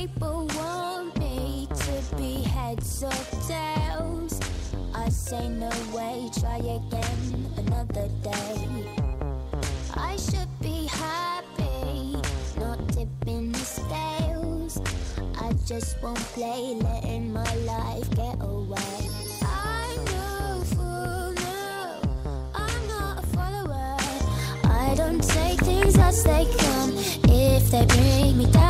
people want me to be heads or tails. I say no way, try again another day. I should be happy, not tipping the scales. I just won't play, letting my life get away. I'm no fool, no, I'm not a follower. I don't take things as they come if they bring me down.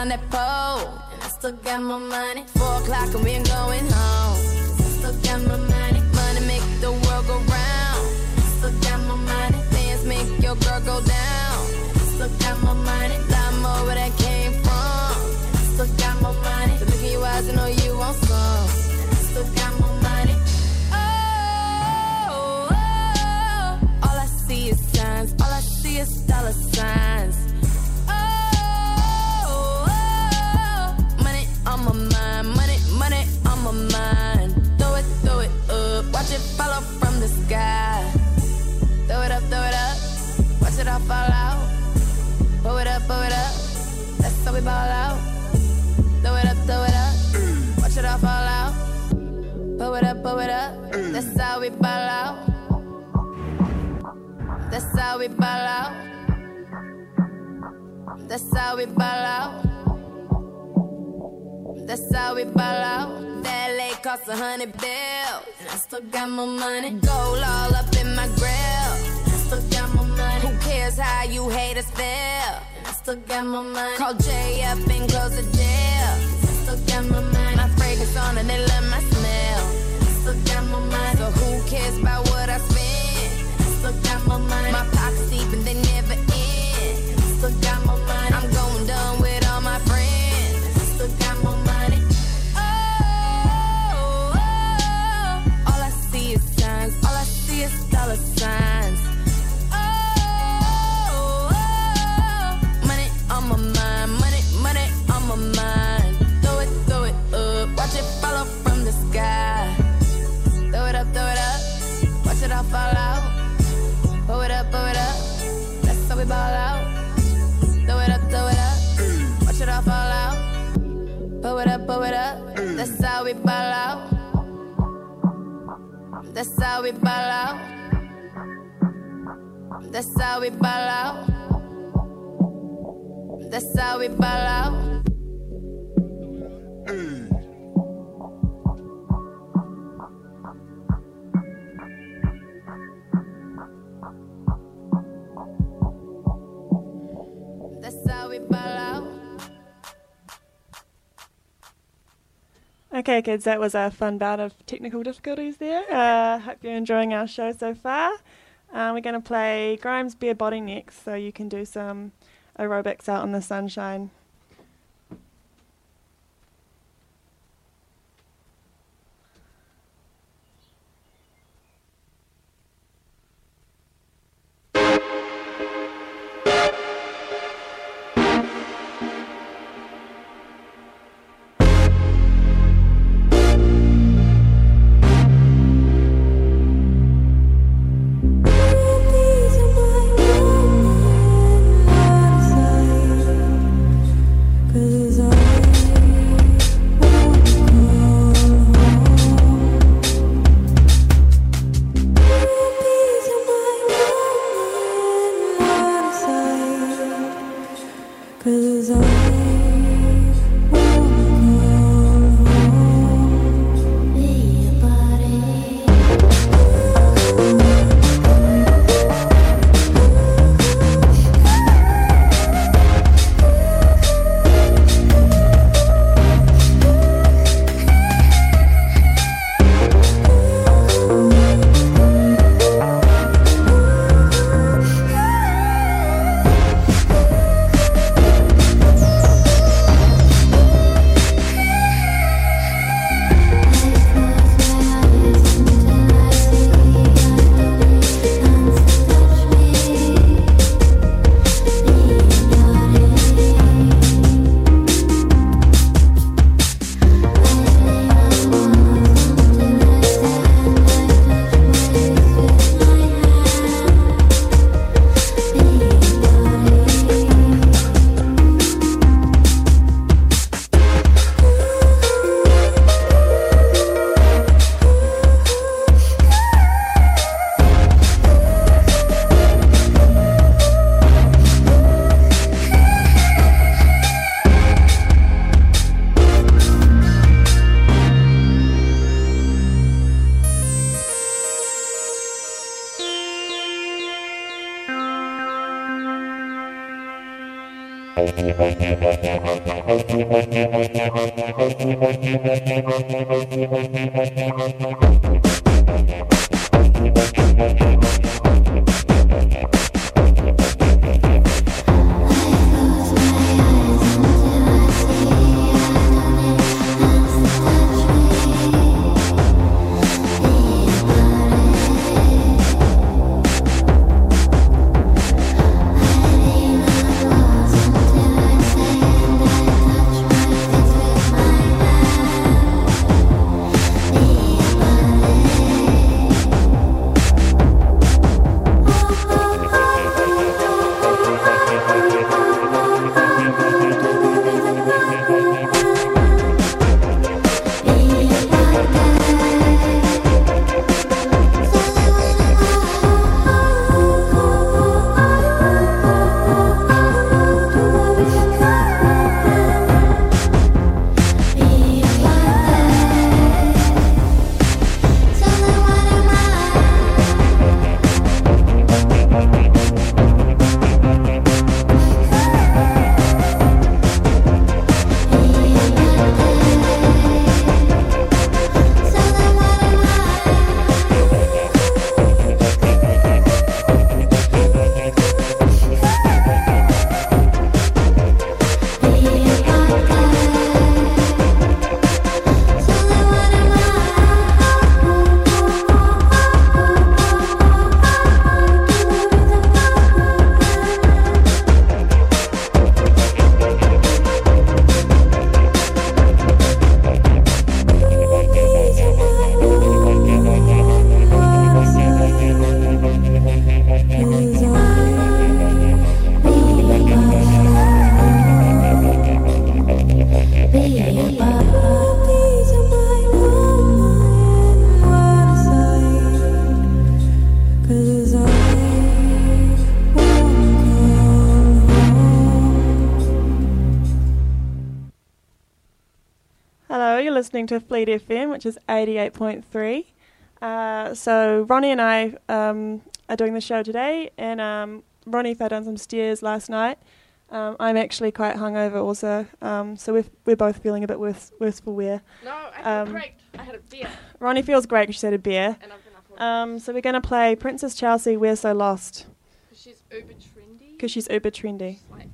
Down that pole. And I still got my money. Four o'clock and we ain't going home. Still got more money. Money make the world go round. Still got more money. Dance make your girl go down. Still got more money. Lot more where that came from. Still got more money. The look in your eyes, I know you want some. Still got more money. Oh, oh, oh, all I see is signs. All I see is dollar signs. Follow from the sky. Throw it up, throw it up. Watch it all fall out. Blow it up, blow it up. That's how we ball out. Throw it up, throw it up. Watch it all fall out. Blow it up, blow it up. That's how we ball out. That's how we ball out. That's how we ball out. That's how we ball out cost a hundred bills. And I still got my money. Gold all up in my grill. And I still got my money. Who cares how you hate us feel? And I still got my money. Call Jay up and close the deal. I still got my money. My fragrance on and they love my smell. I still got my money. So who cares about what I spend? I still got my money. My pockets deep and they never end. I still got my money. That's how we ball out. That's how we ball out. That's how we ball out. Hey. That's how we ball Okay, kids, that was a fun bout of technical difficulties there. Uh, hope you're enjoying our show so far. Uh, we're going to play Grimes Be a Body next, so you can do some aerobics out in the sunshine. Bye. To Fleet FM, which is 88.3. Uh, so Ronnie and I um, are doing the show today, and um, Ronnie fell down some stairs last night. Um, I'm actually quite hungover also, um, so we're, we're both feeling a bit worse, worse for wear. No, I feel Um, great. I had a beer Ronnie feels great because she had a beer. and I've been up all Um, so we're going to play Princess Chelsea, We're So Lost, because she's uber trendy. because she's uber trendy. She's like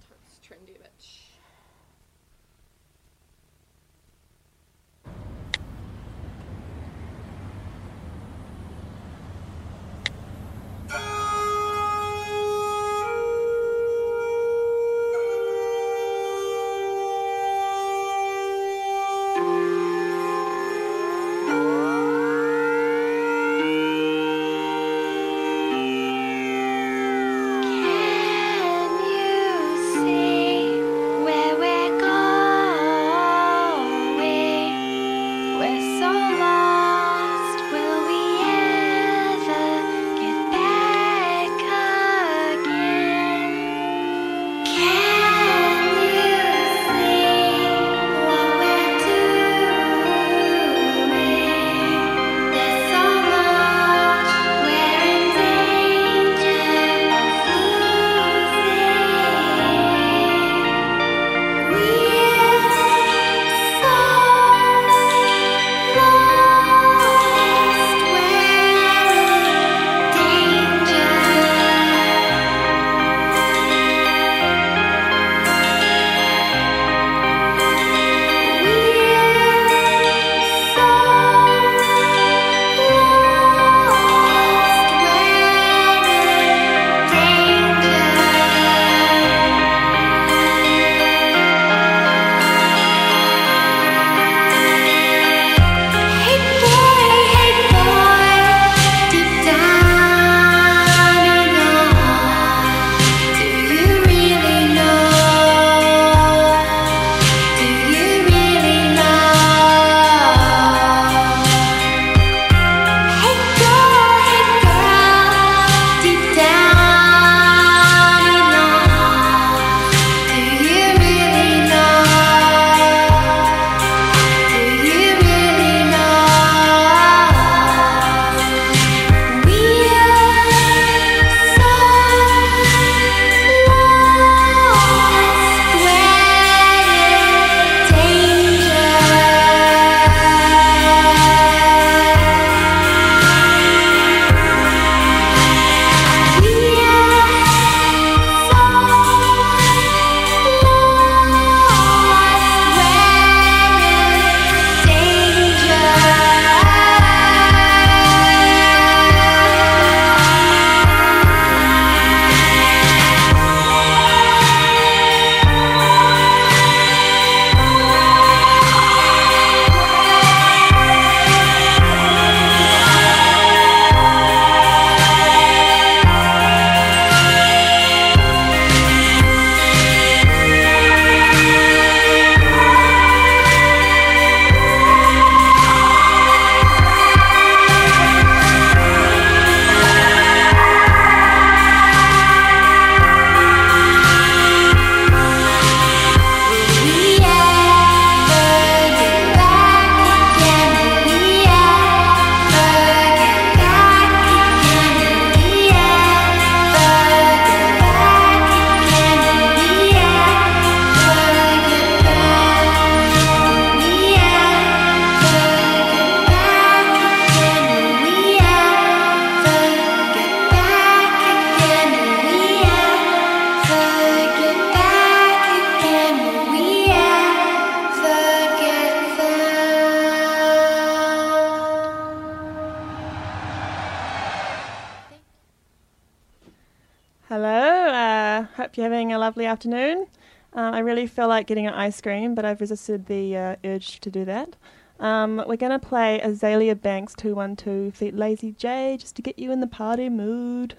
uh, hope you're having a lovely afternoon. Um, I really feel like getting an ice cream, but I've resisted the uh, urge to do that. Um, we're going to play Azealia Banks 212 Feet Lazy Jay just to get you in the party mood.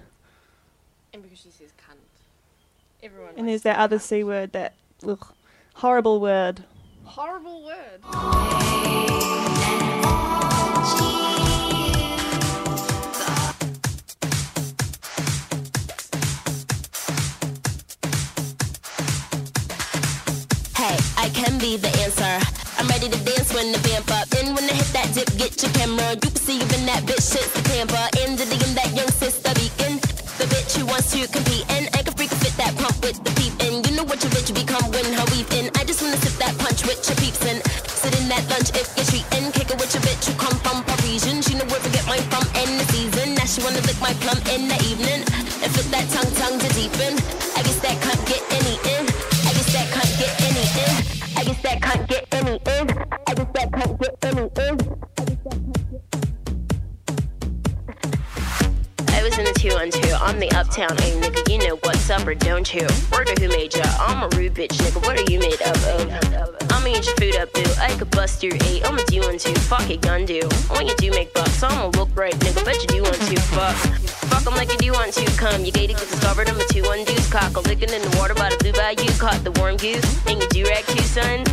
And because she says cunt. Everyone. And there's that to other cunt. C word, that ugh, horrible word. Horrible word. I can be the answer. I'm ready to dance when the vamp up. And when I hit that dip, get your camera. You can see even that bitch shit's the camper. And the in that young sister beacon. The bitch who wants to compete and I can freak fit that pump with the peep. And you know what your bitch become when her in. I just wanna sip that punch with your peeps and sit in that lunch if you're treating. Kick it with your bitch who come from Parisian. She know where to get mine from in the season. Now she wanna lick my plum in the evening and fit that tongue tongue to deepen. I guess that can't get Guess that can't get any in. I guess that can't get any in. I'm the uptown A nigga. You know what's up or don't you? Word of who made ya? I'm a rude bitch nigga. What are you made up of? Oh? I'ma eat your food up, boo. I could bust your eight. I'm a do one two. Fuck it, gun do. When you do make bucks, I'ma look right, nigga. Bet you do want to. Fuck. Fuck 'em like you do want to. Come, you gated, get discovered. I'm a two one deuce. Cock a licking in the water by the blue bayou. Caught the warm goose. And you do rag too, son.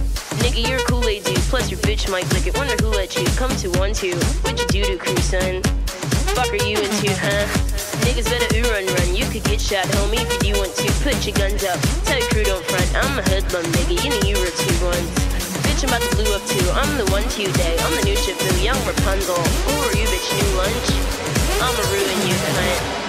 Nigga, you're a Kool-Aid dude. Plus your bitch might lick it. Wonder who let you come to one two. What'd you do to crew, son? Fuck are you into, huh? Niggas better ooh run run. You could get shot, homie, if you do want to. Put your guns up. Tell your crew don't front. I'm a hoodlum, nigga. You know you were two ones. Bitch, I'm about to blue up too. I'm the one to day. I'm the new boo, young Rapunzel. Who are you, bitch? New lunch? I'ma ruin you, cunt.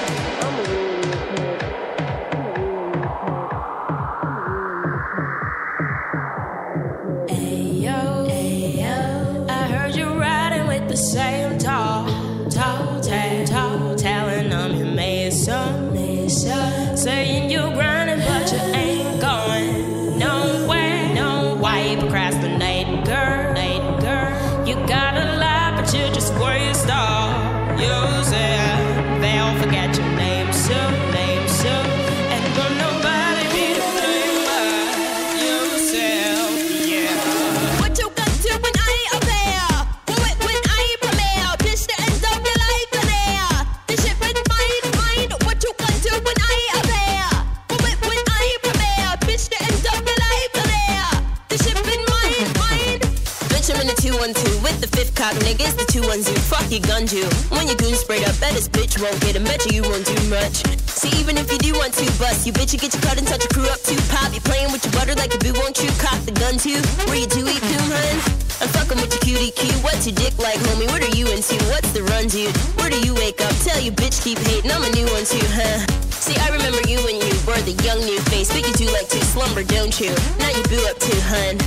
212 with the fifth cock niggas, the 210. Fuck your gun, you. When your goon sprayed up, bet this bitch won't get a Bet you you won't do much. See, even if you do want to bust, you bitch, you get your cut and touch your crew up too. Pop, you playing with your butter like a boo, won't you? Cock the gun too. Where you do eat coon, hun? I'm fucking with your cutie cue. What's your dick like, homie? What are you into? What's the run, dude? Where do you wake up? Tell you bitch keep hating. I'm a new one too, huh? See, I remember you when you were the young new face, but you do like to slumber, don't you? Now you boo up too, hun.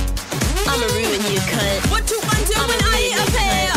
I'ma ruin you, cunt. What you gonna do when I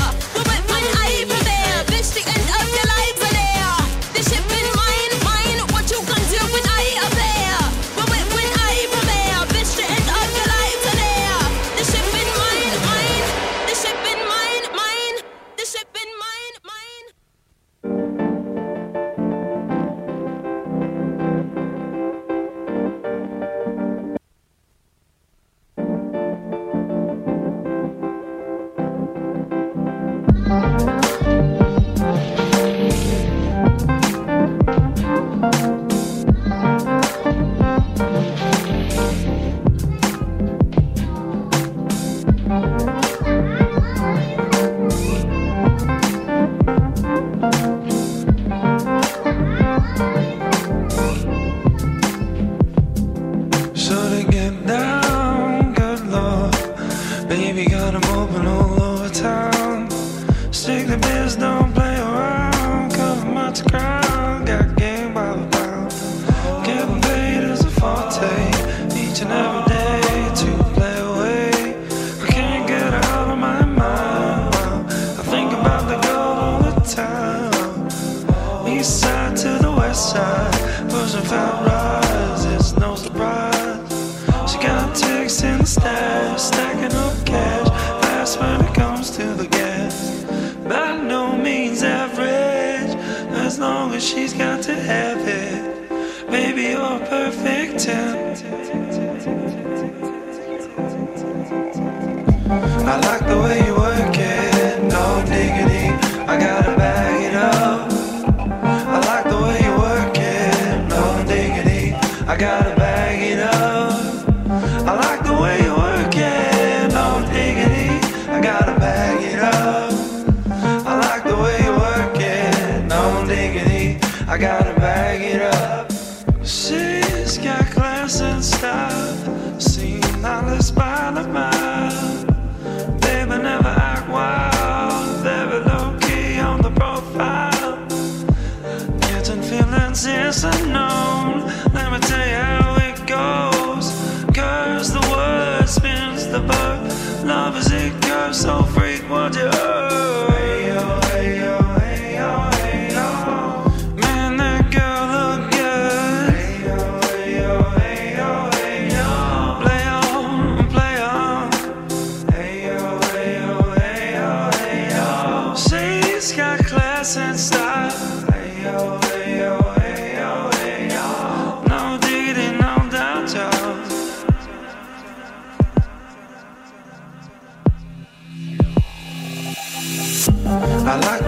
I like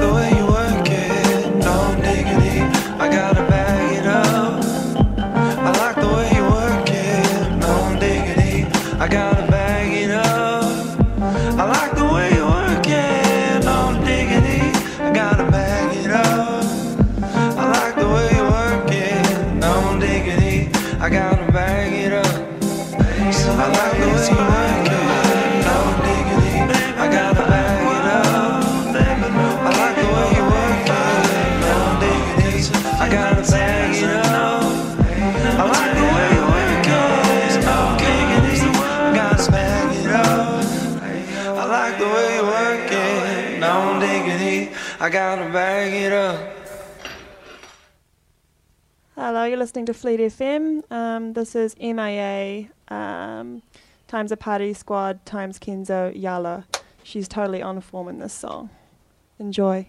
gotta bag it up. Hello, you're listening to Fleet FM. Um, this is MIA um, times a party squad times Kenzo Yala. She's totally on form in this song. Enjoy.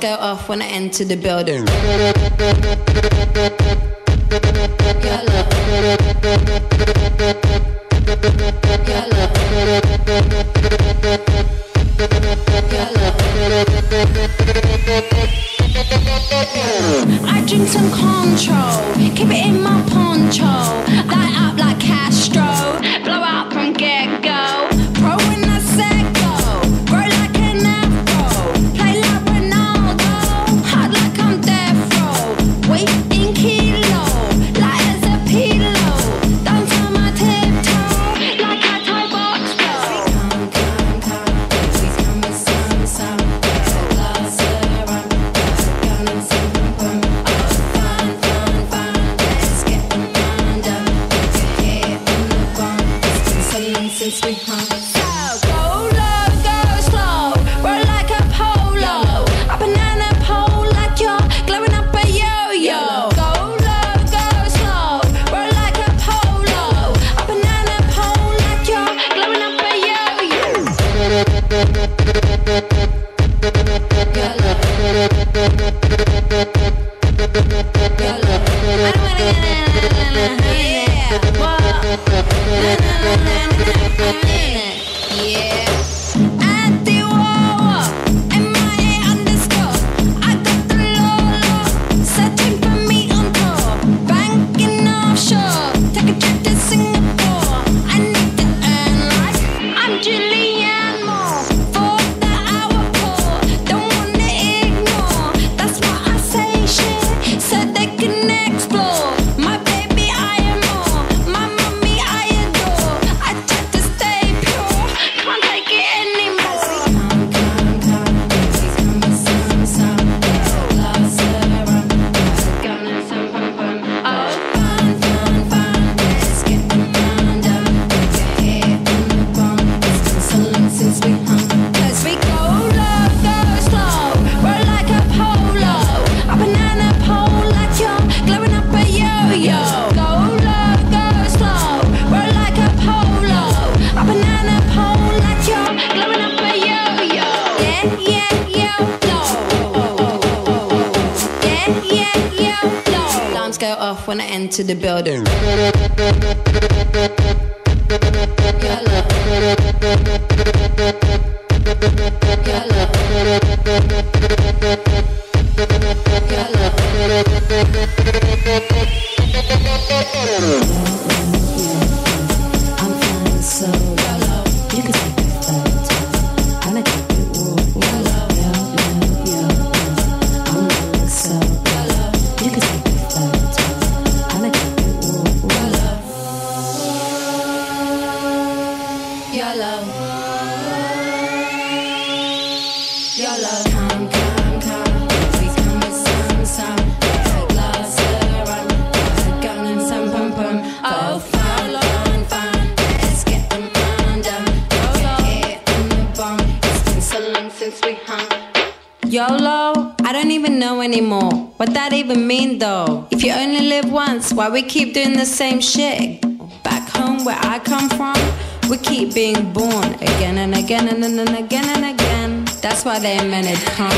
go off when I enter the building. I drink some control, keep it in my poncho, light up like Castro. We keep doing the same shit? Back home where I come from, we keep being born again and again and then and again and again. That's why they invented karma.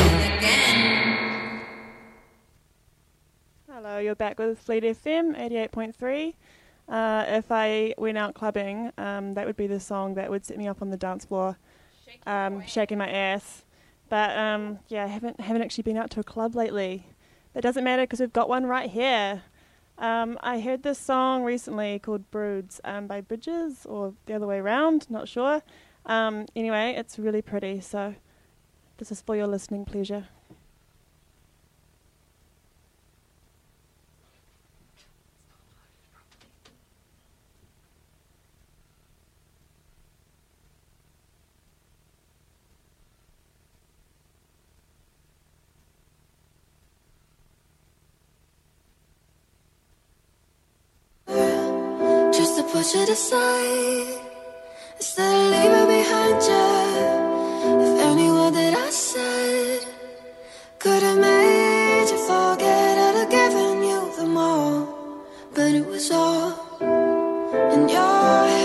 Hello, you're back with Fleet FM 88.3. Uh, if I went out clubbing, um, that would be the song that would set me up on the dance floor, um, shaking my ass. But um, yeah, I haven't haven't actually been out to a club lately. That doesn't matter because we've got one right here. Um, I heard this song recently called Broods um, by Bridges, or the other way around, not sure. Um, anyway, it's really pretty, so this is for your listening pleasure. To it Instead of leaving behind you If any word that I said Could have made you forget I'd have given you them all But it was all in your head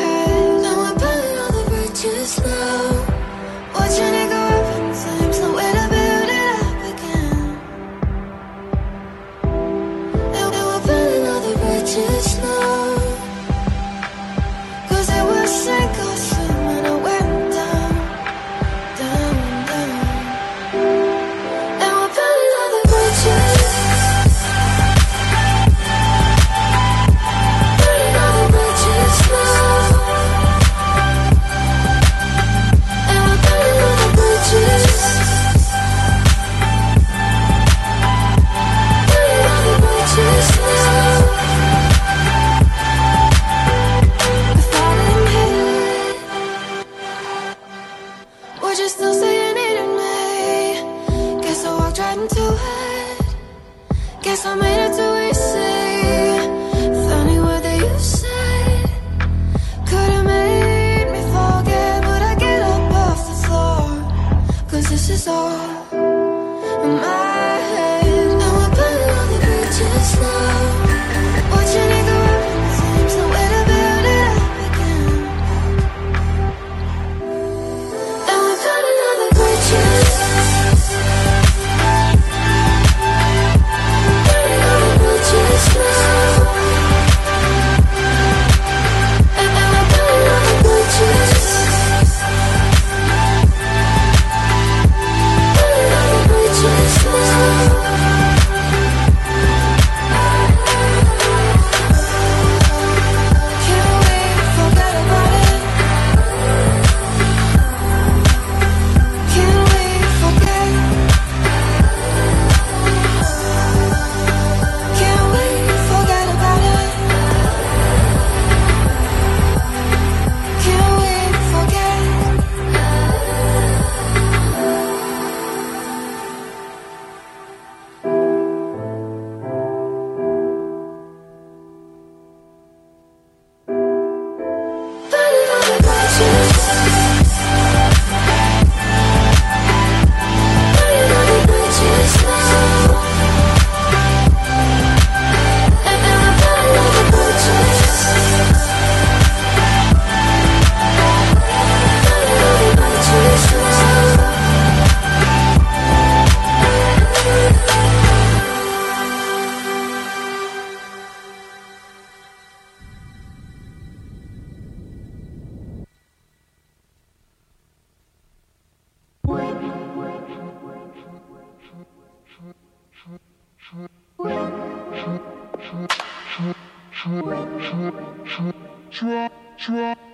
try.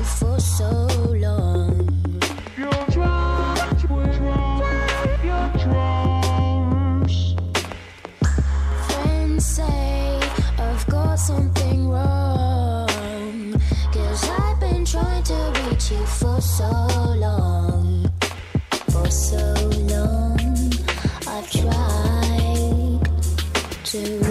for so long. Friends say I've got something I've been trying to reach you for so long. For so long, I've tried to.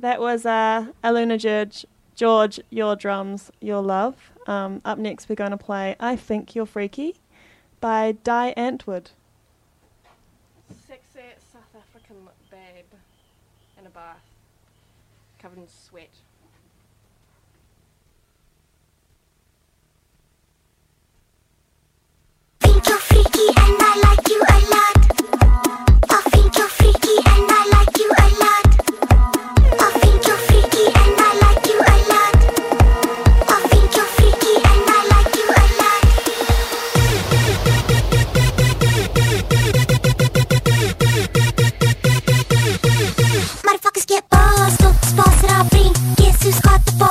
that was uh, Aluna George, George, Your Drums, Your Love. Um, up next, we're going to play I Think You're Freaky by Die Antwoord. Sexy South African babe in a bath, covered in sweat. Think you're freaky and I like you.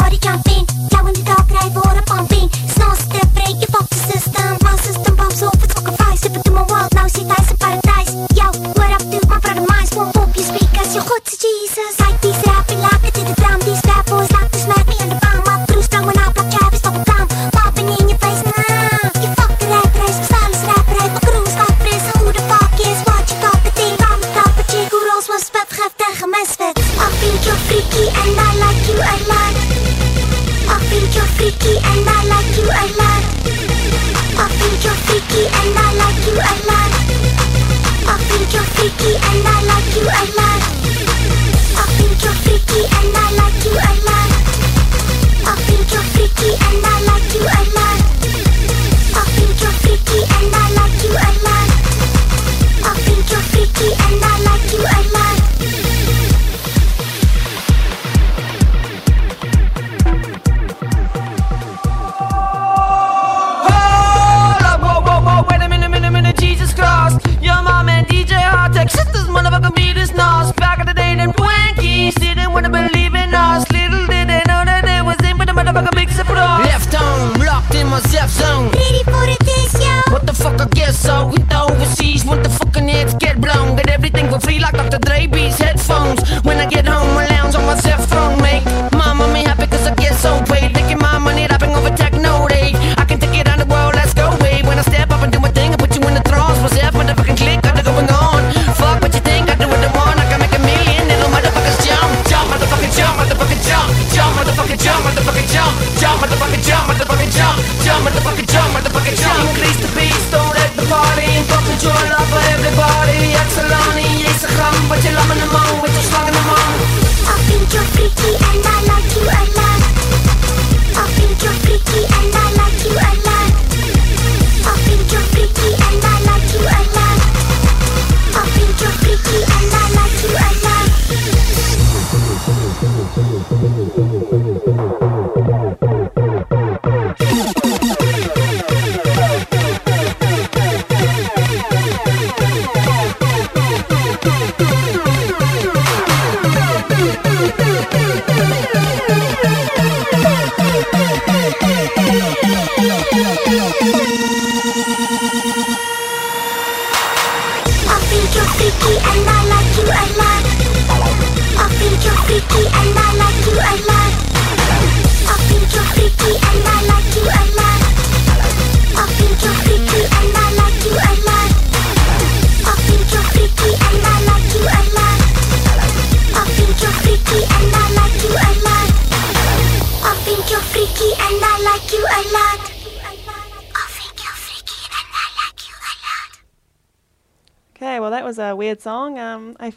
body jumping Flowing the dark night, water pumping Snow step, break your pop system. My system pumps over, talk of fire Step into my world, now see dice in paradise. Yo, what up dude, my friend? minds? Won't pop your speakers, your hood's Jesus. I freaky and I like you a lot. I think you're freaky and I like you a lot. I think you're freaky and I like you a lot.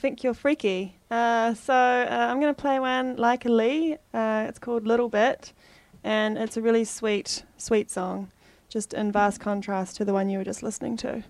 think you're freaky. Uh, so uh, I'm going to play one Lykke Li. Uh, it's called Little Bit, and it's a really sweet, sweet song, just in vast contrast to the one you were just listening to.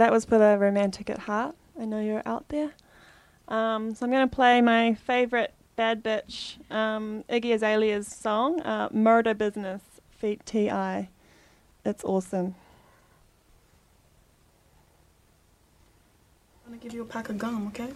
That was for the romantic at heart. I know you're out there. Um, so I'm going to play my favorite bad bitch um, Iggy Azalea's song, uh, "Murder Business" feat Ti. It's awesome. I'm gonna give you a pack of gum, okay?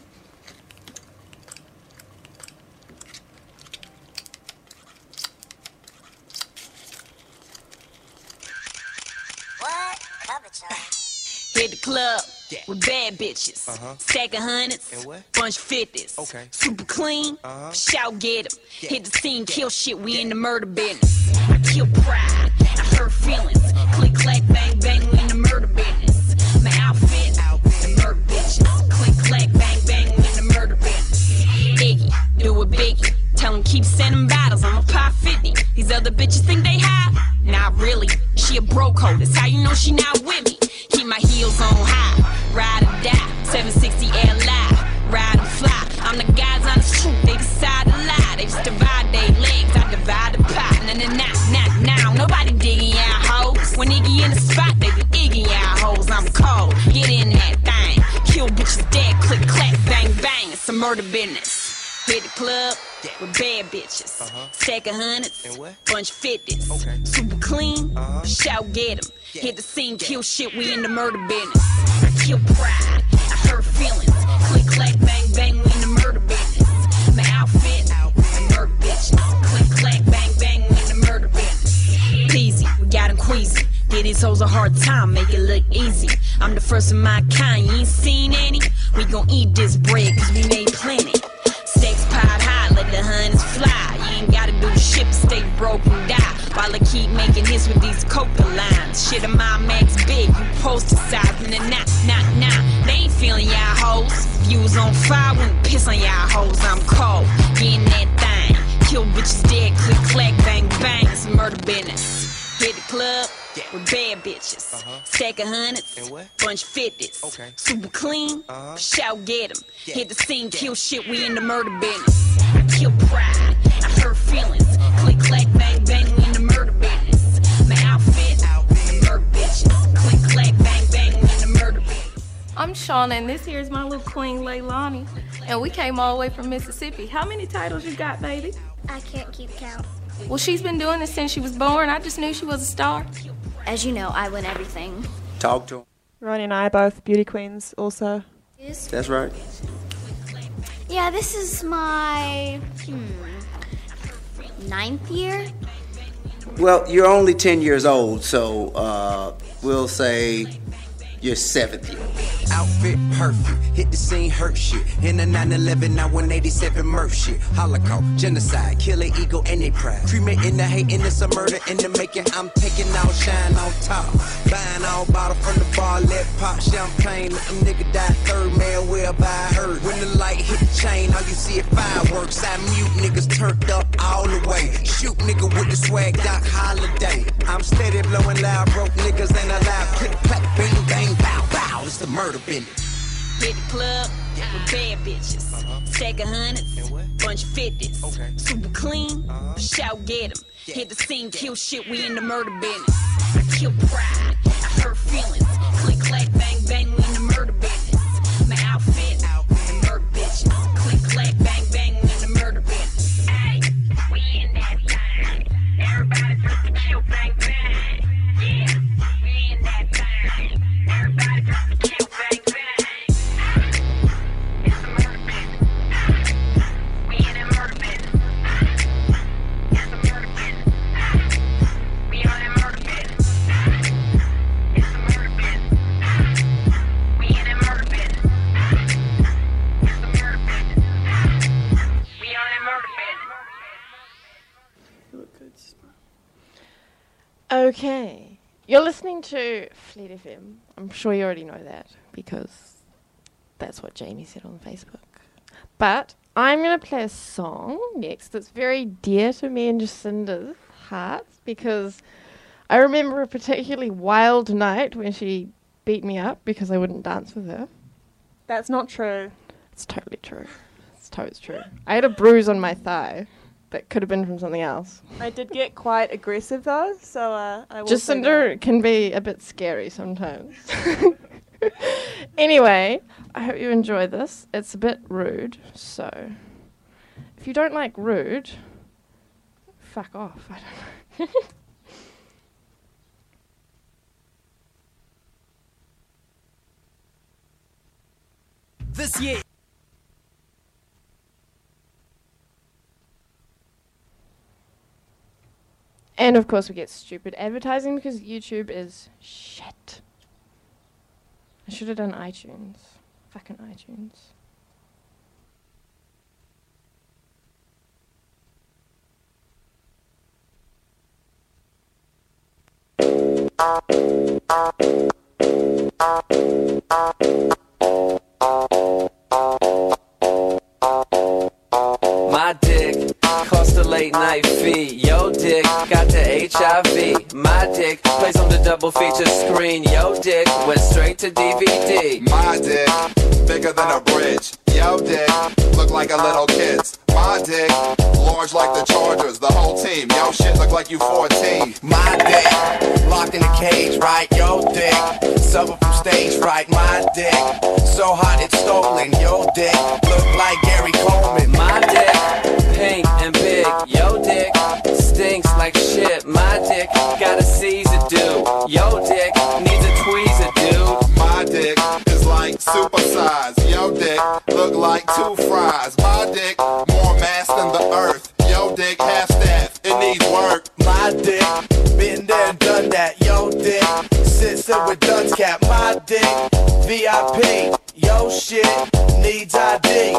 Hit the club with bad bitches. Uh-huh. Stack of hundreds, bunch of fifties. Okay. Super clean, Uh-huh. shout get 'em. Yeah. Hit the scene, kill shit, we in the murder business. I kill pride, I hurt feelings. Click, clack, bang, bang, we in the murder business. My outfit, the murder bitches. Click, clack, bang, bang, we in the murder business. Iggy, do a biggie. Tell 'em keep sending bottles, I'ma pop 50. These other bitches think they high? Not really. She a broke hoe, that's how you know she not with me. Keep my heels on high, ride or die. 760 air live, ride and fly. I'm the guys on the truth, they decide to lie. They just divide their legs, I divide the pie. Nah, nah, nah, nah, nah. Nobody digging out hoes. When Iggy in the spot, they be Iggy out hoes. I'm cold, get in that thing. Kill bitches dead, click, clack, bang, bang. It's a murder business. Hit the club with bad bitches. Uh-huh. Stack of hundreds, bunch of fifties. Okay. Super clean, Uh-huh. shout get 'em. Yeah. Hit the scene, kill shit, we in the murder business. I kill pride, I hurt feelings. Click, clack, bang, bang, we in the murder business. My outfit, the murder bitches. Click, clack, bang, bang, we in the murder business. Peasy, we got got 'em queasy. Give these hoes a hard time, make it look easy. I'm the first of my kind, you ain't seen any? We gon' eat this bread, cause we made plenty. Stacks piled high, let the hundreds fly. You ain't gotta do shit, but stay broke and die. While I keep making hits with these coca lines. Shit, in my max big, you poster size. Nah, nah, nah, nah. They ain't feeling y'all hoes. Views on fire, when piss on y'all hoes. I'm cold, getting that thing. Kill bitches dead, click, clack, bang, bang. It's murder business. Hit the club with bad bitches. Uh-huh. Stack of hundreds, And what? bunch of fifties. Okay. Super clean, Uh-huh. shout get 'em. Yeah. Hit the scene, kill shit, we in the murder business. I kill pride, I hurt feelings. Click, clack, bang, bang, we in the murder business. My outfit, the murder bitches. Click, clack, bang, bang, we in the murder business. I'm Shauna, and this here is my little queen, Leilani. And we came all the way from Mississippi. How many titles you got, baby? I can't keep count. Well, she's been doing this since she was born. I just knew she was a star. As you know, I win everything. Talk to him. Ronnie and I are both beauty queens, also. That's right. Yeah, this is my hmm, ninth year. Well, you're only 10 years old, so uh, we'll say your seventh year. Outfit perfect, hit the scene, hurt shit. In a 911, now 187 Murph shit. Holocaust, genocide, killer ego and they pride. Cremating the hate, and it's a murder in the making. I'm taking out shine on top. Buying all bottle from the bar, let pop champagne. Let the nigga die third, man, well by hurt. When the light hit the chain, all you see is fireworks. I mute niggas turned up all the way. Shoot nigga with the swag, Doc Holliday. I'm steady blowing loud, broke niggas ain't allowed. Click, clap, bang, bang, bow. It's the murder business. Hit the club with bad bitches. Uh-huh. Stack of hundreds, bunch of fifties. Super clean, uh-huh. shout get 'em. Hit the scene, kill shit, we in the murder business. I kill pride, I hurt feelings. Uh-huh. Click, clack, bang, bang, we in the murder business. My outfit, the murder bitches. Click, clack, bang, bang, we in the murder business. Ay, we in that thing. Everybody just kill, bang, bang. Yeah, we in that thing. Okay. You're listening to Fleet FM. I'm sure you already know that because that's what Jamie said on Facebook. But I'm going to play a song next that's very dear to me and Jacinda's hearts because I remember a particularly wild night when she beat me up because I wouldn't dance with her. That's not true. It's totally true. It's totally true. I had a bruise on my thigh that could have been from something else. I did get quite aggressive though, so uh, I will. Jacinda can be a bit scary sometimes. anyway, I hope you enjoy this. It's a bit rude, so if you don't like rude, fuck off. I don't know. This year. And of course, we get stupid advertising because YouTube is shit. I should have done iTunes. Fucking iTunes. Double feature screen. Yo, dick went straight to DVD. My dick, bigger than a bridge. Yo, dick, look like a little kid's. My dick, large like the Chargers, the whole team. Yo, shit look like you 14. My dick, locked in a cage, right? Yo, dick, suffer from stage fright. My dick, so hot it's stolen. Yo, dick, supersize. Yo, dick, look like two fries. My dick, more mass than the earth. Yo, dick, half staff, it needs work. My dick, been there, done that. Yo, dick, sits there with dunce cap. My dick, VIP. Yo, shit, needs ID.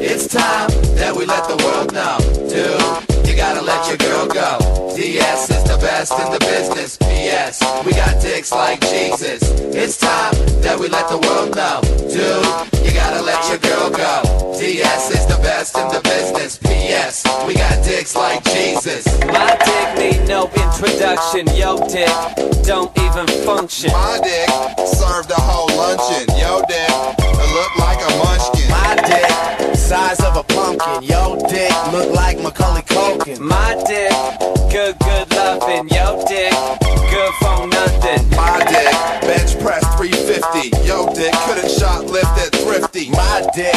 It's time that we let the world know, dude. You gotta let your girl go. DS is the best in the business. PS, we got dicks like Jesus. It's time that we let the world know, dude. You gotta let your girl go. DS is the best in the business. PS, we got dicks like Jesus. My dick need no introduction. Yo, dick don't even function. My dick served a whole luncheon. Yo, dick, it look like a munchkin. My dick, size of a pumpkin. Yo, dick, look like Macaulay Culkin. My dick, good, good loving. Yo, dick, good for nothing. My dick, bench press 350. Yo, dick, couldn't shoplift at thrifty. My dick,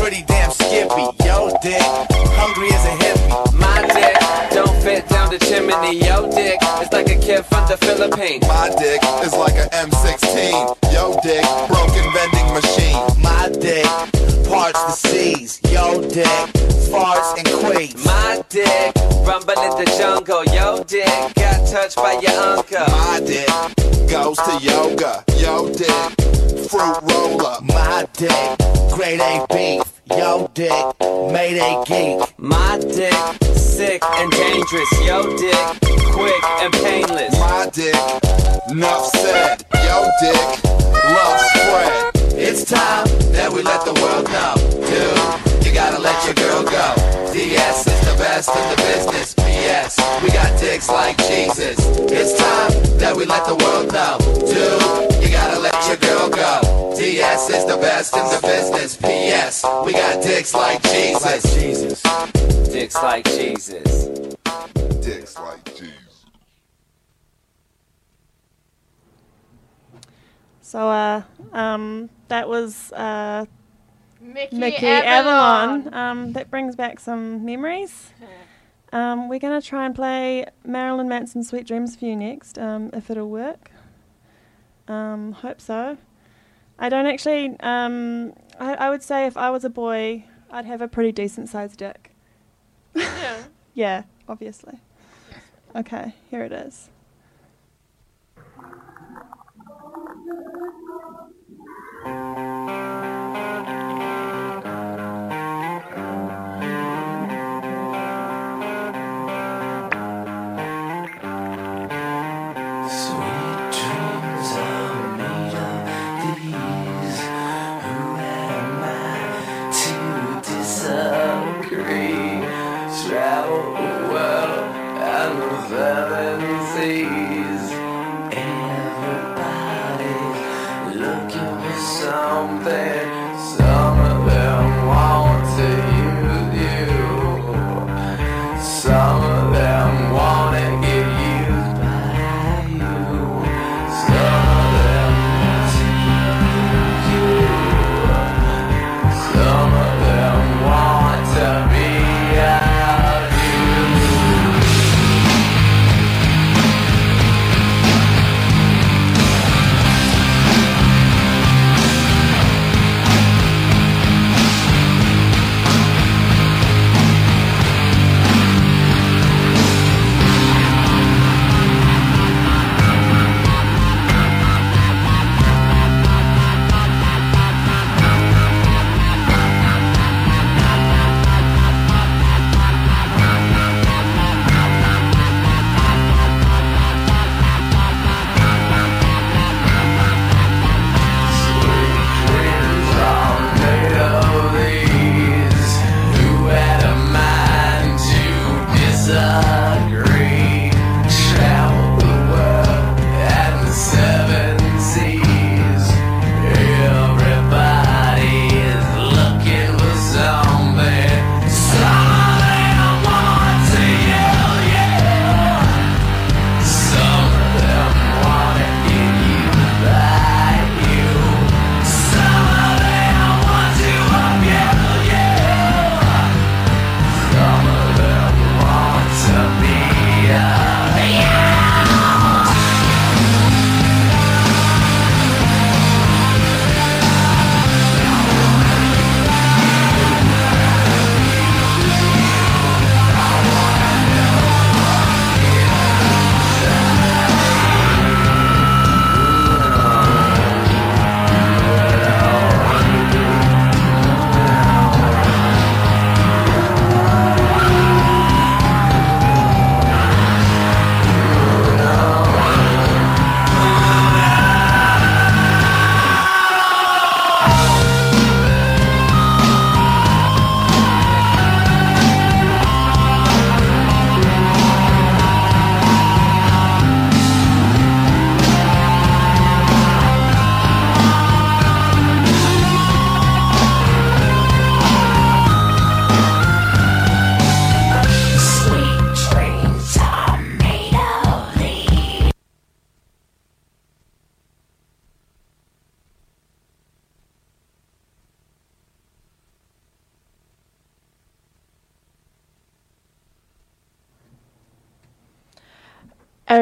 pretty damn skippy. Yo, dick, hungry as a hippie. My dick don't fit down the chimney. Yo, dick it's like a kid from the Philippines. My dick is like a M16. Yo, dick, broken vending machine. My dick, parts the seas. Yo, dick, farts and quakes. My dick, rumble in the jungle. Yo, dick, got touched by your uncle. My dick goes to yoga. Yo, dick, fruit roll up. My dick, grade A beef. Yo dick, Mayday geek. My dick, sick and dangerous. Yo dick, quick and painless. My dick, enough said. Yo dick, love spread. It's time that we let the world know. Dude, gotta let your girl go. DS is the best in the business. PS, we got dicks like Jesus. It's time that we let the world know. Dude, you gotta let your girl go. DS is the best in the business. PS, we got dicks like Jesus. Jesus. Dicks like Jesus. Dicks like Jesus. So uh, um, that was uh, Mickey, Mickey Avalon. Avalon. Um, that brings back some memories. Um, we're going to try and play Marilyn Manson Sweet Dreams for you next, um, if it'll work. Um, hope so. I don't actually. Um, I, I would say if I was a boy, I'd have a pretty decent sized dick. Yeah. Yeah, obviously. Okay, here it is.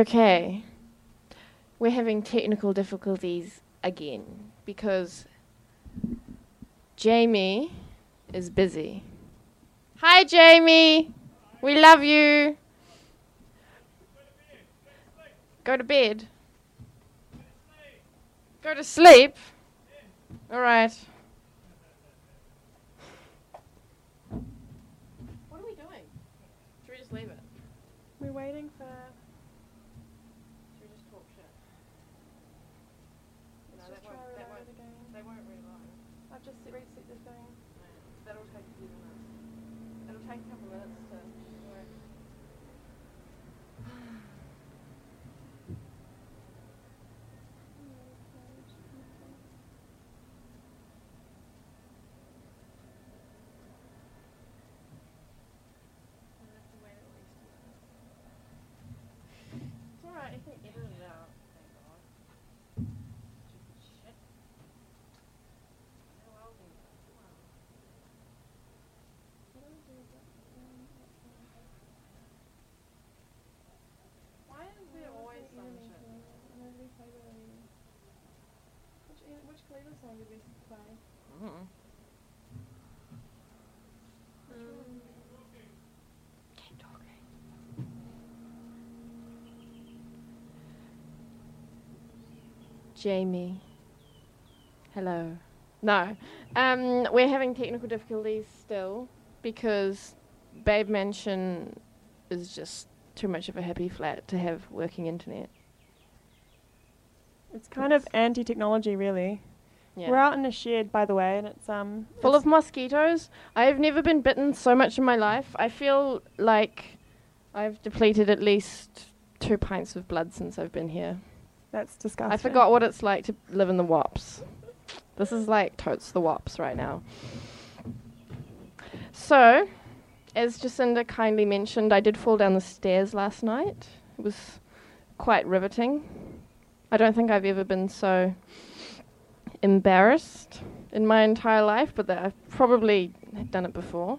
Okay. We're having technical difficulties again because Jamie is busy. Hi, Jamie. We love you. Go to bed. Go to sleep. All right. What are we doing? Should we just leave it? We're waiting for. Should we just talk shit? No, Let's that just won't, try that it out won't, again. they won't really long. I've just reset the thing. That'll take a few minutes. It'll take a couple minutes to work. It's alright, I can edit it out. Thank God. Stupid shit. Oh, well then. Wow. Why is there always some shit? Which, e- which Cleaver song did we play? Mm. Jamie. Hello. No. Um, we're having technical difficulties still because Babe Mansion is just too much of a happy flat to have working internet. It's kind of anti-technology, really. Yeah. We're out in a shed, by the way, and it's um Full of mosquitoes. I've never been bitten so much in my life. I feel like I've depleted at least two pints of blood since I've been here. That's disgusting. I forgot what it's like to live in the wops. This is like totes the wops right now. So, as Jacinda kindly mentioned, I did fall down the stairs last night. It was quite riveting. I don't think I've ever been so embarrassed in my entire life, but that I've probably done it before.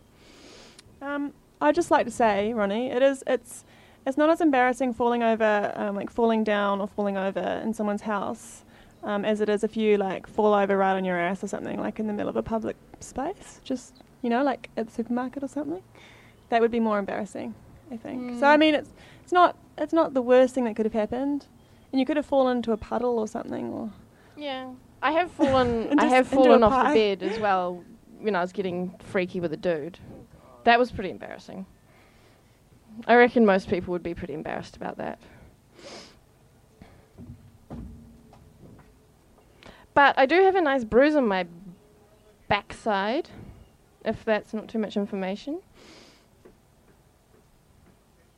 Um, I'd just like to say, Ronnie, it is it's it's not as embarrassing falling over, um, like falling down or falling over in someone's house, um, as it is if you like fall over right on your ass or something, like in the middle of a public space, just you know, like at the supermarket or something. That would be more embarrassing, I think. So I Mm. mean, it's it's not it's not the worst thing that could have happened, and you could have fallen into a puddle or something, or Yeah. I have fallen. I have fallen off the bed as well when I was getting freaky with a dude. That was pretty embarrassing. I reckon most people would be pretty embarrassed about that. But I do have a nice bruise on my backside, if that's not too much information.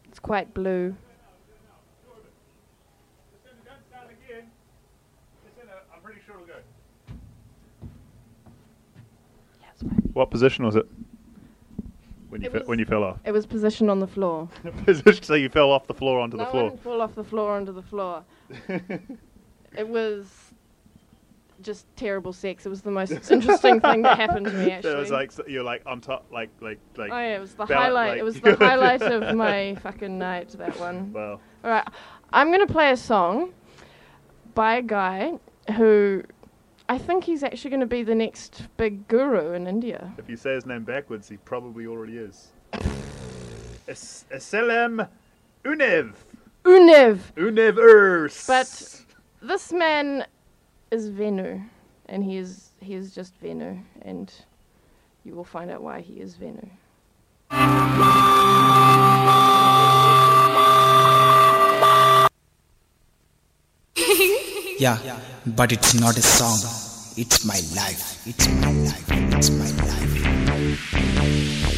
It's quite blue. What position was it? When you fe- was- when you fell off. It was positioned on the floor. So you fell off the floor onto no, the I floor. didn't fall off the floor onto the floor. it was just terrible sex. It was the most interesting thing that happened to me. Actually, So it was like so you're like on top, like like like. oh yeah, it was the bal- highlight. like- it was the highlight of my fucking night. That one. Wow. All right, I'm gonna play a song by a guy who I think he's actually gonna be the next big guru in India. If you say his name backwards, he probably already is. Eselem Unev. Unev. Unev Urs. But this man is Venu, and he is he is just Venu, and you will find out why he is Venu. Yeah, but it's not a song. It's my life. It's my life. It's my life.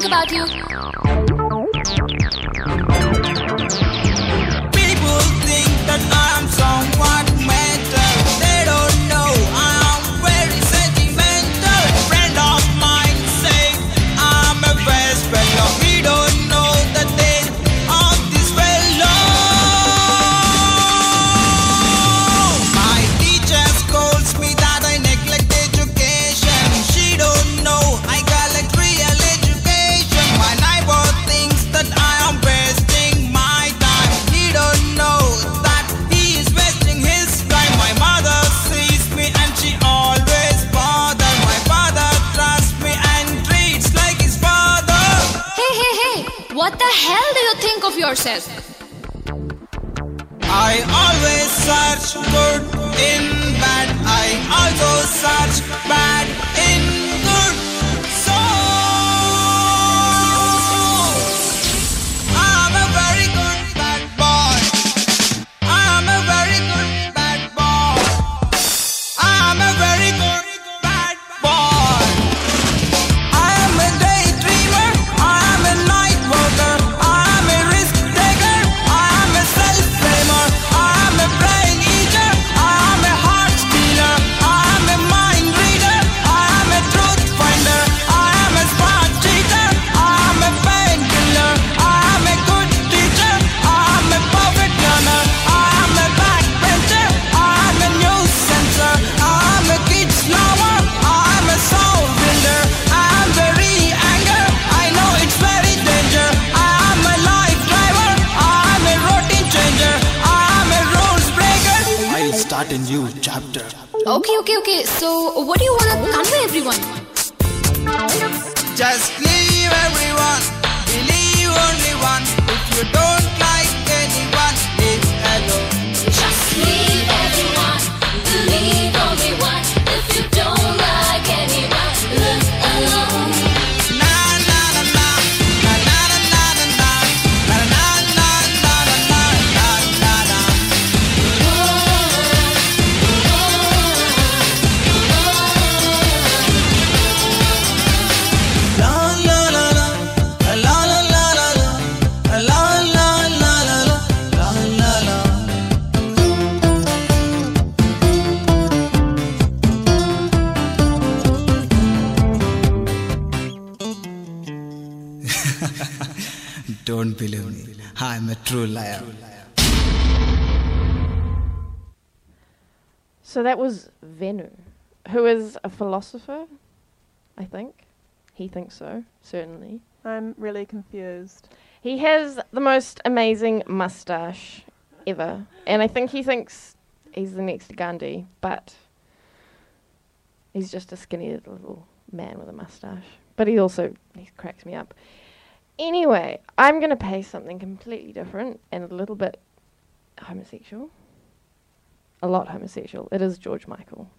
think about you. I'm a true liar. So that was Venu, who is a philosopher, I think. He thinks so, certainly. I'm really confused. He has the most amazing mustache ever, and I think he thinks he's the next Gandhi, but he's just a skinny little man with a mustache. But he also he cracks me up. Anyway, I'm going to pay something completely different and a little bit homosexual. A lot homosexual. It is George Michael.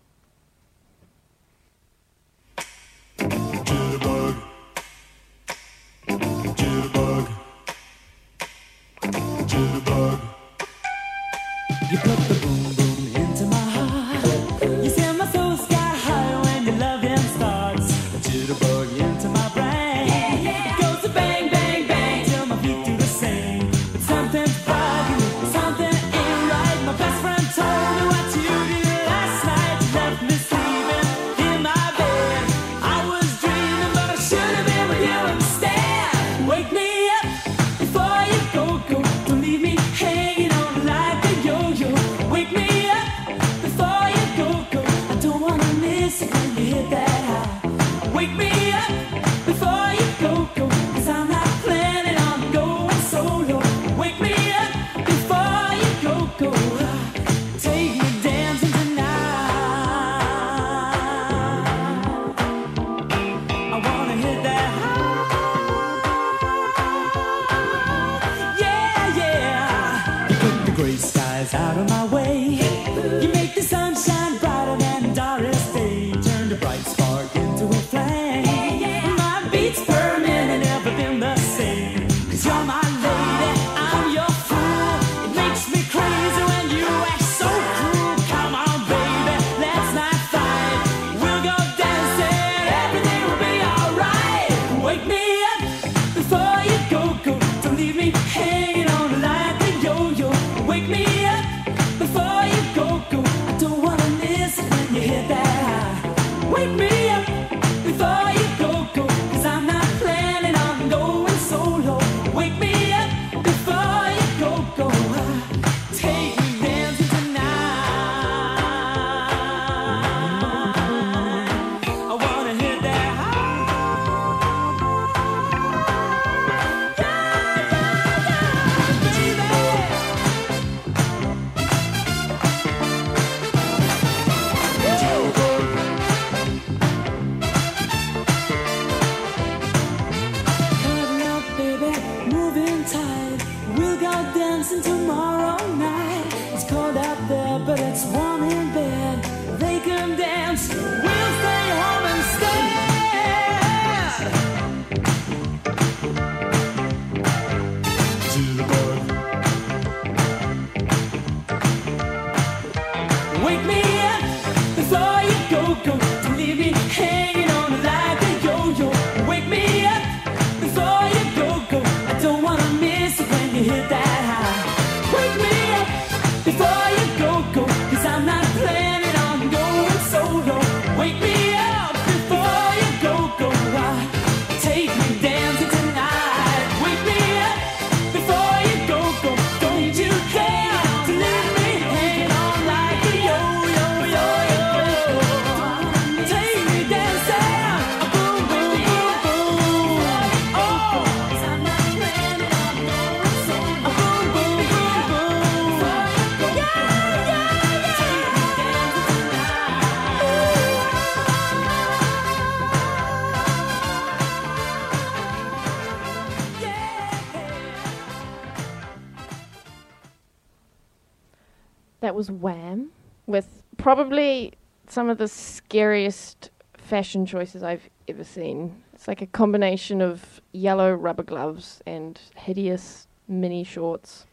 Probably some of the scariest fashion choices I've ever seen. It's like a combination of yellow rubber gloves and hideous mini shorts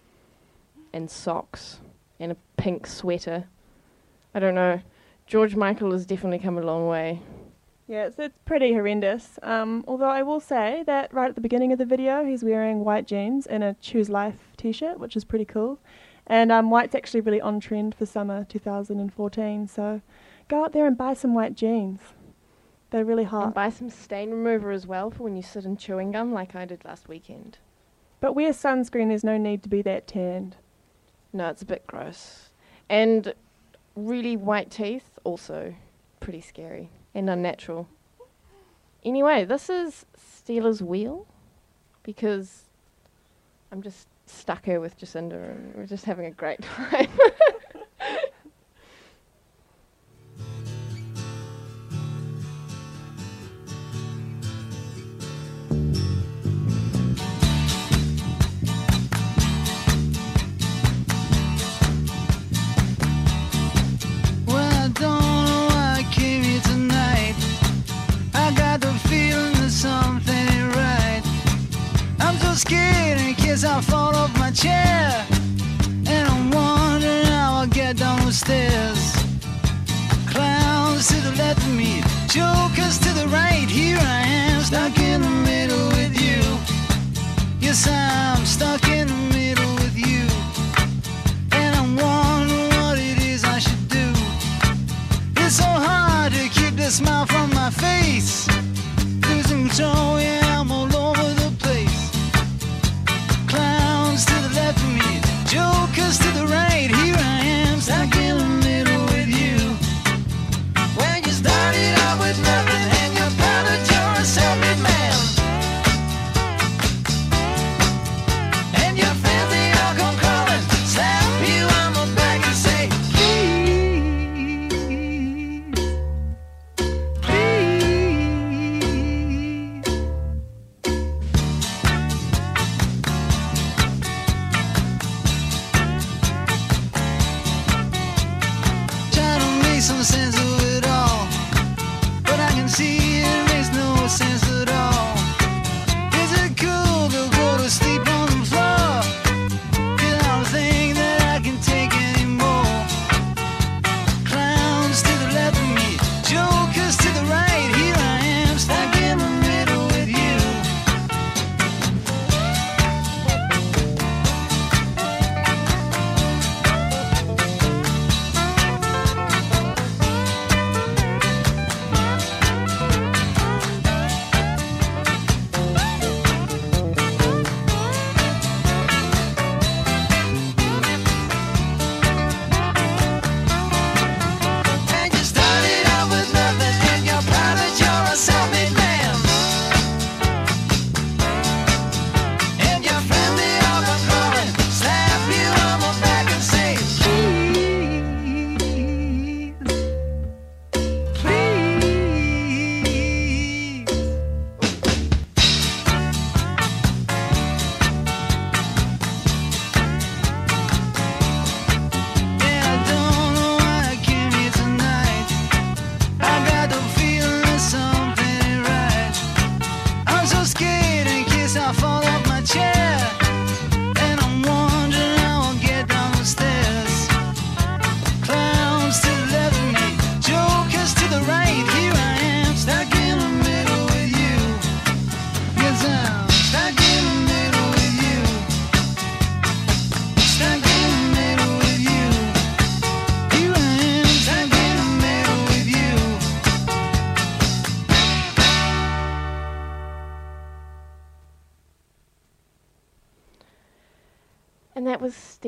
and socks and a pink sweater. I don't know. George Michael has definitely come a long way. Yeah, it's, it's pretty horrendous. Um, although I will say that right at the beginning of the video, he's wearing white jeans and a Choose Life t-shirt, which is pretty cool. And um, white's actually really on trend for summer 2014. So go out there and buy some white jeans. They're really hot. And buy some stain remover as well for when you sit in chewing gum like I did last weekend. But wear sunscreen. There's no need to be that tanned. No, it's a bit gross. And really white teeth, also pretty scary and unnatural. Anyway, this is Stealers Wheel because I'm just stuck here with Jacinda and we're just having a great time. Case I fall off my chair. And I'm wondering how I'll get down the stairs. Clowns to the left of me, jokers to the right. Here I am, stuck in the middle with you. Yes, I'm stuck in the middle with you. And I'm wondering what it is I should do. It's so hard to keep the smile from my face. Losing control,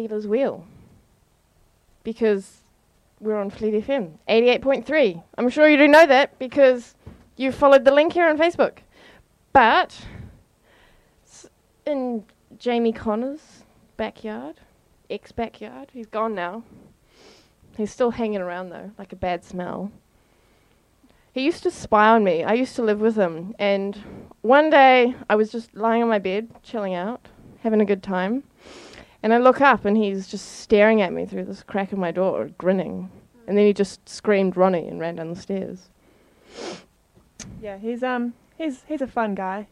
Stealers Wheel. Because we're on Fleet FM 88.3. I'm sure you do know that because you followed the link here on Facebook. But in Jamie Connor's backyard, ex backyard, he's gone now. He's still hanging around though, like a bad smell. He used to spy on me. I used to live with him. And one day I was just lying on my bed, chilling out, having a good time. And I look up and he's just staring at me through this crack in my door, grinning. And then he just screamed Ronnie and ran down the stairs. Yeah, he's um he's he's a fun guy.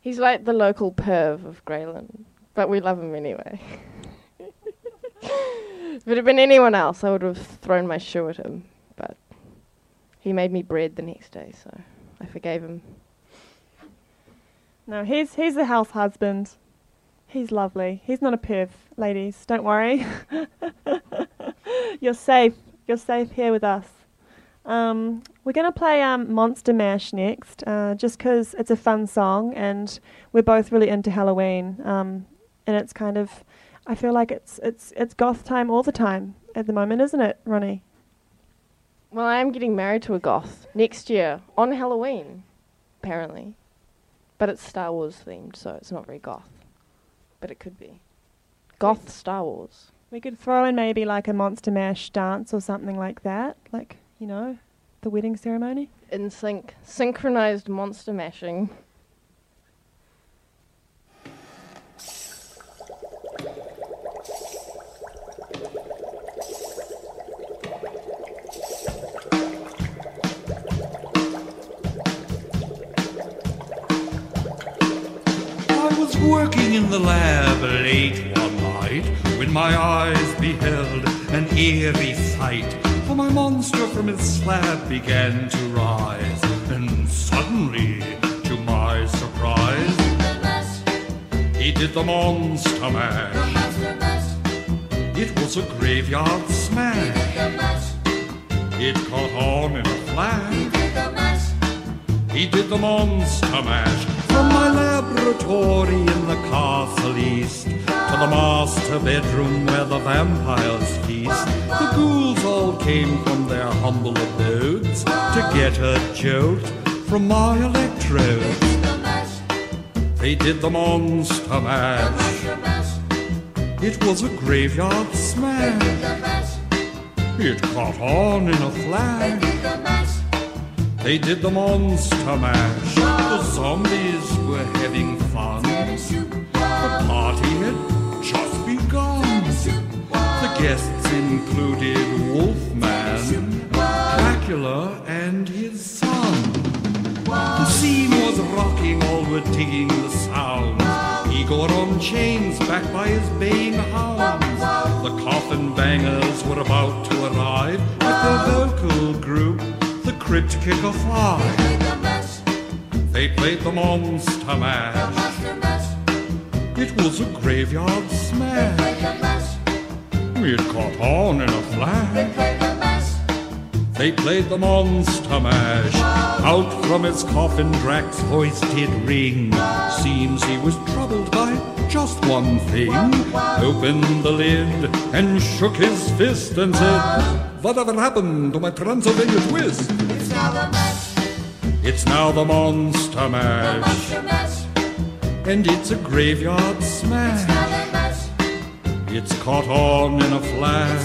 He's like the local perv of Grey Lynn, but we love him anyway. if it had been anyone else, I would have thrown my shoe at him. But he made me bread the next day, so I forgave him. No, he's he's the house husband. He's lovely. He's not a perv, ladies. Don't worry. You're safe. You're safe here with us. Um, we're going to play um, Monster Mash next, uh, just 'cause it's a fun song and we're both really into Halloween. Um, and it's kind of, I feel like it's it's it's goth time all the time at the moment, isn't it, Ronnie? Well, I am getting married to a goth next year on Halloween, apparently. But it's Star Wars themed, so it's not very goth. But it could be. Goth Star Wars. We could throw in maybe like a Monster Mash dance or something like that, like you know, the wedding ceremony. In sync. Synchronized monster mashing. I was working in the lab late one night when my eyes beheld an eerie sight. For my monster from his slab began to rise, and suddenly, to my surprise, he did the monster mash. It was a graveyard smash. It caught on in a flash. He did the monster mash from my laboratory in the castle east to the master bedroom where the vampires feast. The ghouls all came from their humble abodes to get a jolt from my electrodes. They did the monster mash. It was a graveyard smash. It caught on in a flash. They did the monster mash. The zombies were having fun. The party had just begun. The guests included Wolfman, Dracula, and his son. The scene was rocking, all were digging the sound. Igor on chains, backed by his baying hounds. The coffin bangers were about to arrive at their vocal group, the Crypt Kicker Five. They played the Monster Mash. It was a graveyard smash. It caught on in a flash. They played the Monster Mash. Out from his coffin, Drax's voice did ring. Seems he was troubled by just one thing. Opened the lid and shook his fist and said, Whatever happened to my Transylvania twist? It's now the Monster Mash. The Monster Mash. And it's a graveyard smash. It's caught on in a flash.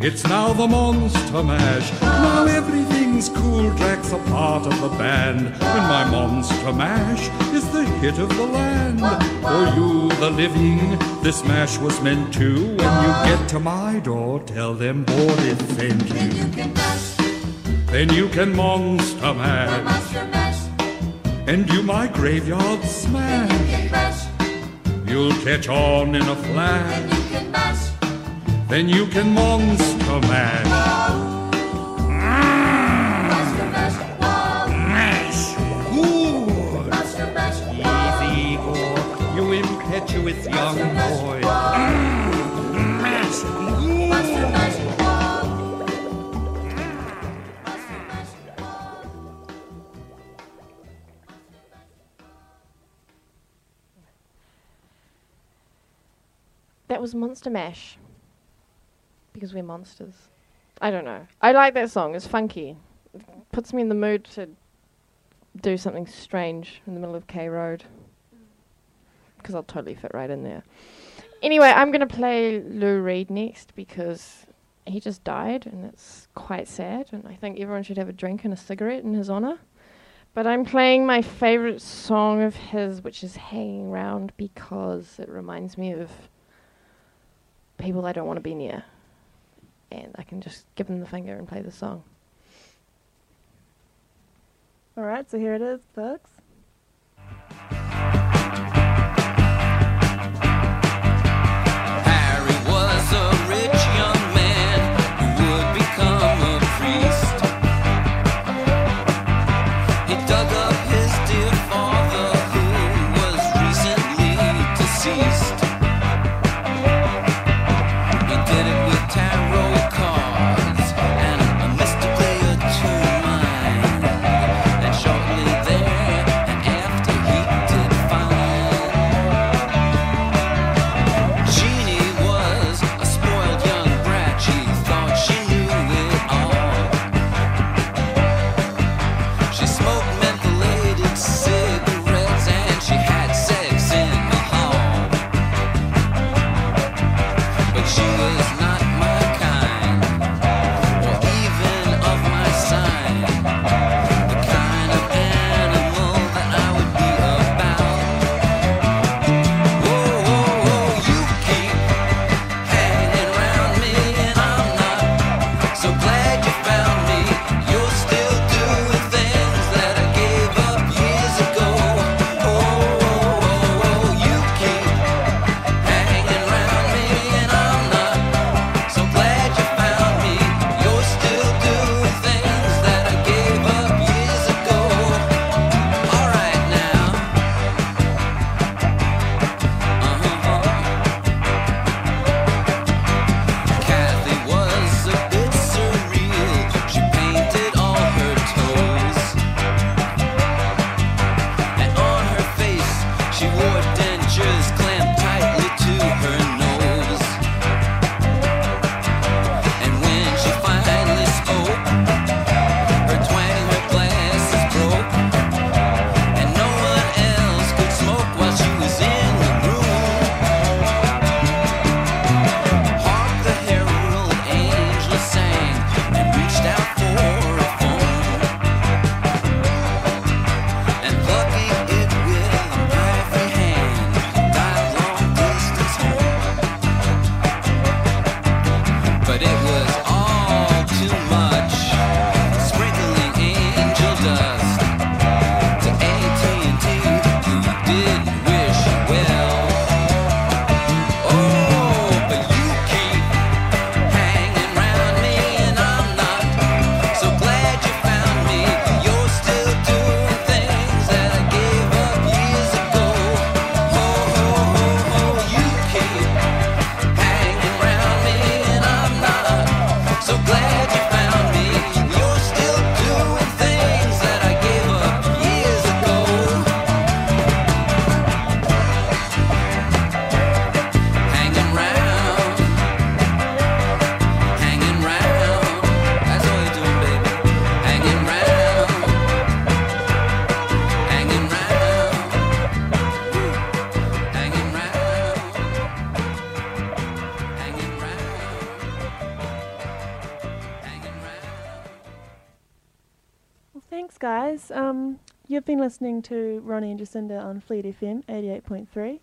It's now the Monster Mash. Now everything's cool. Drac's a part of the band. And my Monster Mash is the hit of the land. For you, the living, this mash was meant to. When you get to my door, tell them Boris sent you. Then you can Monster Mash. And do my graveyard smash. You'll catch on in a flash. Then you can monster mash. Mash good. Monster mash. Easy, Igor, you impetuous young boy. That was Monster Mash. Because we're monsters. I don't know. I like that song. It's funky. It puts me in the mood to do something strange in the middle of K Road. Because I'll totally fit right in there. Anyway, I'm going to play Lou Reed next because he just died and it's quite sad. And I think everyone should have a drink and a cigarette in his honor. But I'm playing my favorite song of his, which is Hanging Round, because it reminds me of people I don't want to be near. And I can just give them the finger and play the song. All right, so here it is, folks. Guys. Um, you've been listening to Ronnie and Jacinda on Fleet FM 88.3.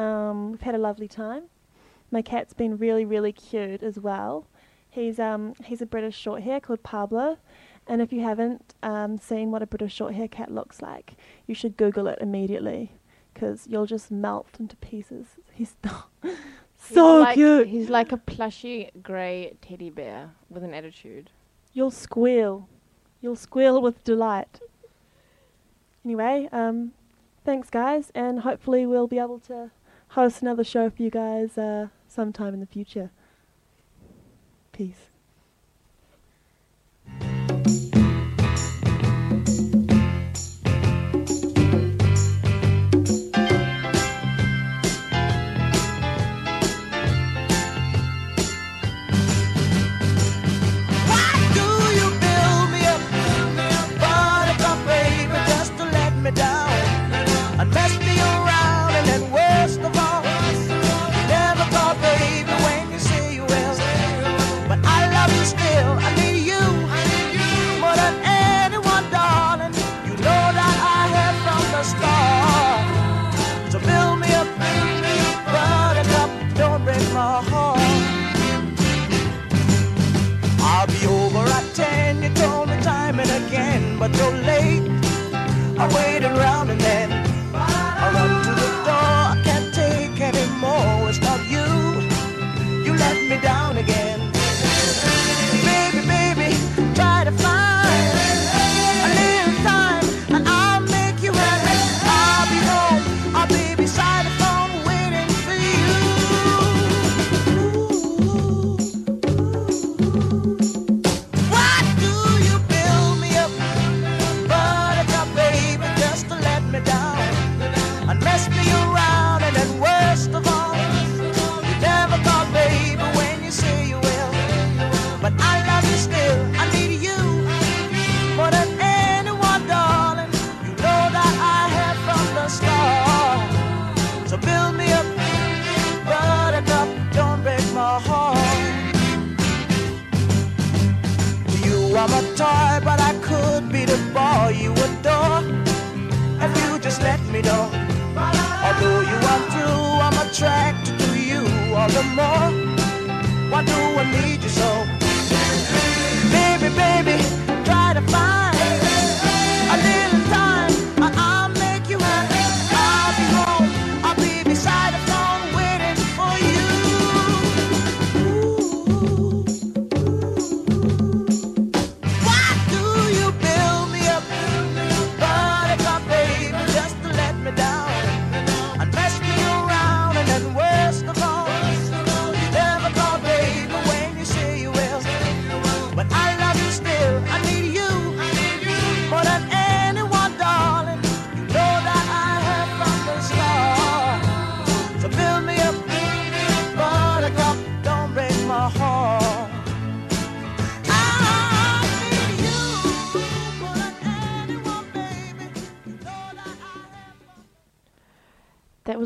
Um, we've had a lovely time. My cat's been really, really cute as well. He's um, he's a British short hair called Pablo, and if you haven't um, seen what a British short hair cat looks like, you should Google it immediately, because you'll just melt into pieces. He's He's so like, cute. He's like a plushy grey teddy bear with an attitude. You'll squeal. You'll squeal with delight. Anyway, um, thanks, guys, and hopefully we'll be able to host another show for you guys uh, sometime in the future. Peace.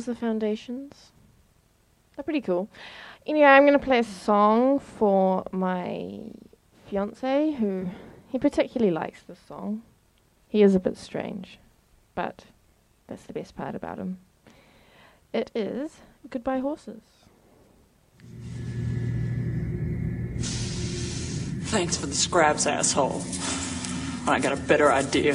the foundations. They're pretty cool. Anyway, I'm going to play a song for my fiance, who he particularly likes this song. He is a bit strange, but that's the best part about him. It is Goodbye Horses. Thanks for the scraps, asshole. I got a better idea.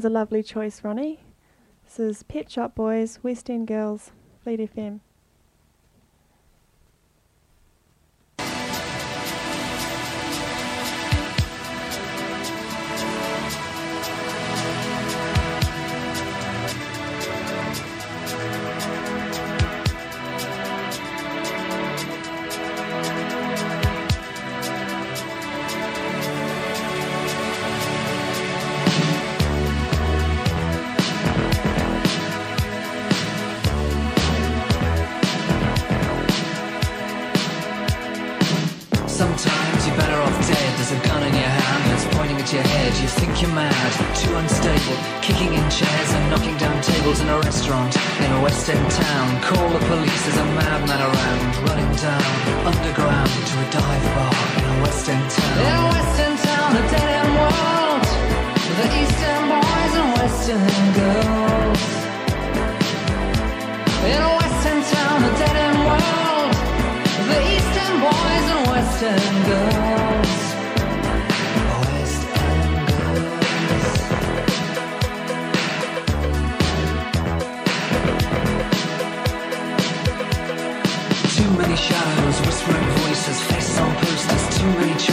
was a lovely choice, Ronnie. This is Pet Shop Boys, West End Girls, Fleet FM. too reach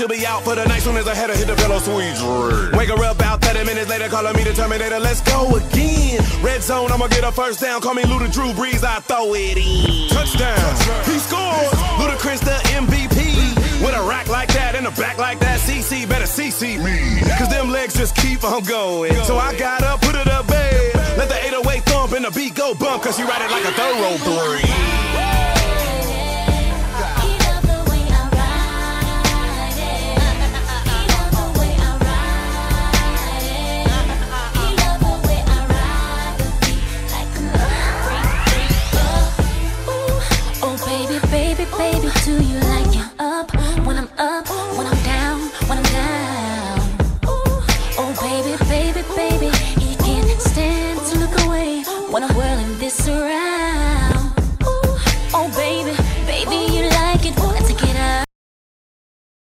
She'll be out for the night soon as I head her hit the pillow, sweet dream. Wake her up about 30 minutes later, calling me the Terminator. Let's go again. Red zone, I'ma get a first down. Call me Luda Drew Brees, I throw it in. Touchdown. Touchdown. He scores. Ludacris the MVP. With a rack like that and a back like that, CC better CC me. Cause them legs just keep on going. So I gotta put it up, bed. Let the 808 thump and the beat go bump, cause she ride it like a thorough